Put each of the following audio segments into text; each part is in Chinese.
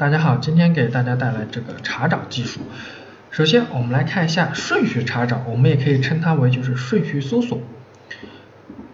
大家好，今天给大家带来这个查找技术。首先，我们来看一下顺序查找，我们也可以称它为就是顺序搜索。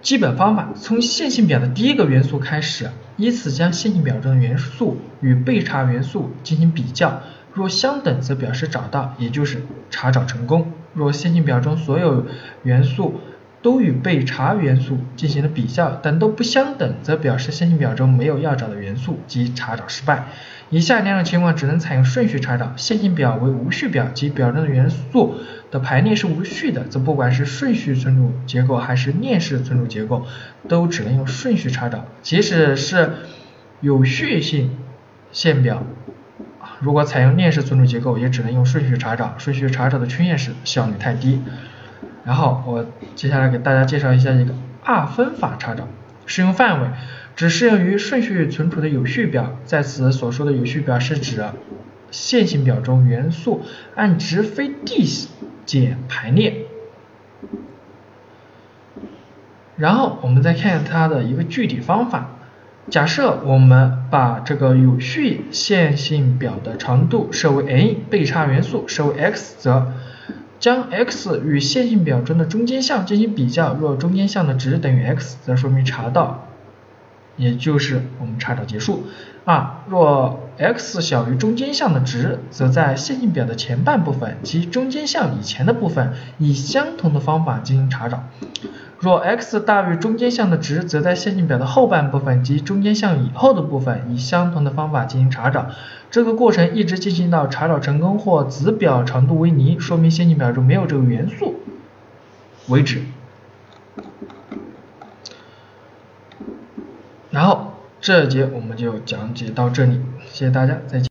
基本方法：从线性表的第一个元素开始，依次将线性表中的元素与被查元素进行比较，若相等则表示找到，也就是查找成功；若线性表中所有元素都与被查元素进行了比较，但都不相等，则表示线性表中没有要找的元素，即查找失败。以下两种情况只能采用顺序查找：线性表为无序表，即表中的元素的排列是无序的，则不管是顺序存储结构还是链式存储结构，都只能用顺序查找。即使是有序性线表，如果采用链式存储结构，也只能用顺序查找。顺序查找的缺陷是效率太低。然后我接下来给大家介绍一下一个二分法查找，适用范围只适用于顺序存储的有序表，在此所说的有序表是指线性表中元素按值非递减排列。然后我们再看它的一个具体方法，假设我们把这个有序线性表的长度设为 n，被查元素设为 x，则将 x 与线性表中的中间项进行比较，若中间项的值等于 x，则说明查到，也就是我们查找结束。二，若 x 小于中间项的值，则在线性表的前半部分及中间项以前的部分，以相同的方法进行查找。若 x 大于中间项的值，则在线性表的后半部分及中间项以后的部分，以相同的方法进行查找。这个过程一直进行到查找成功或子表长度为零，说明线性表中没有这个元素为止。然后这节我们就讲解到这里，谢谢大家，再见。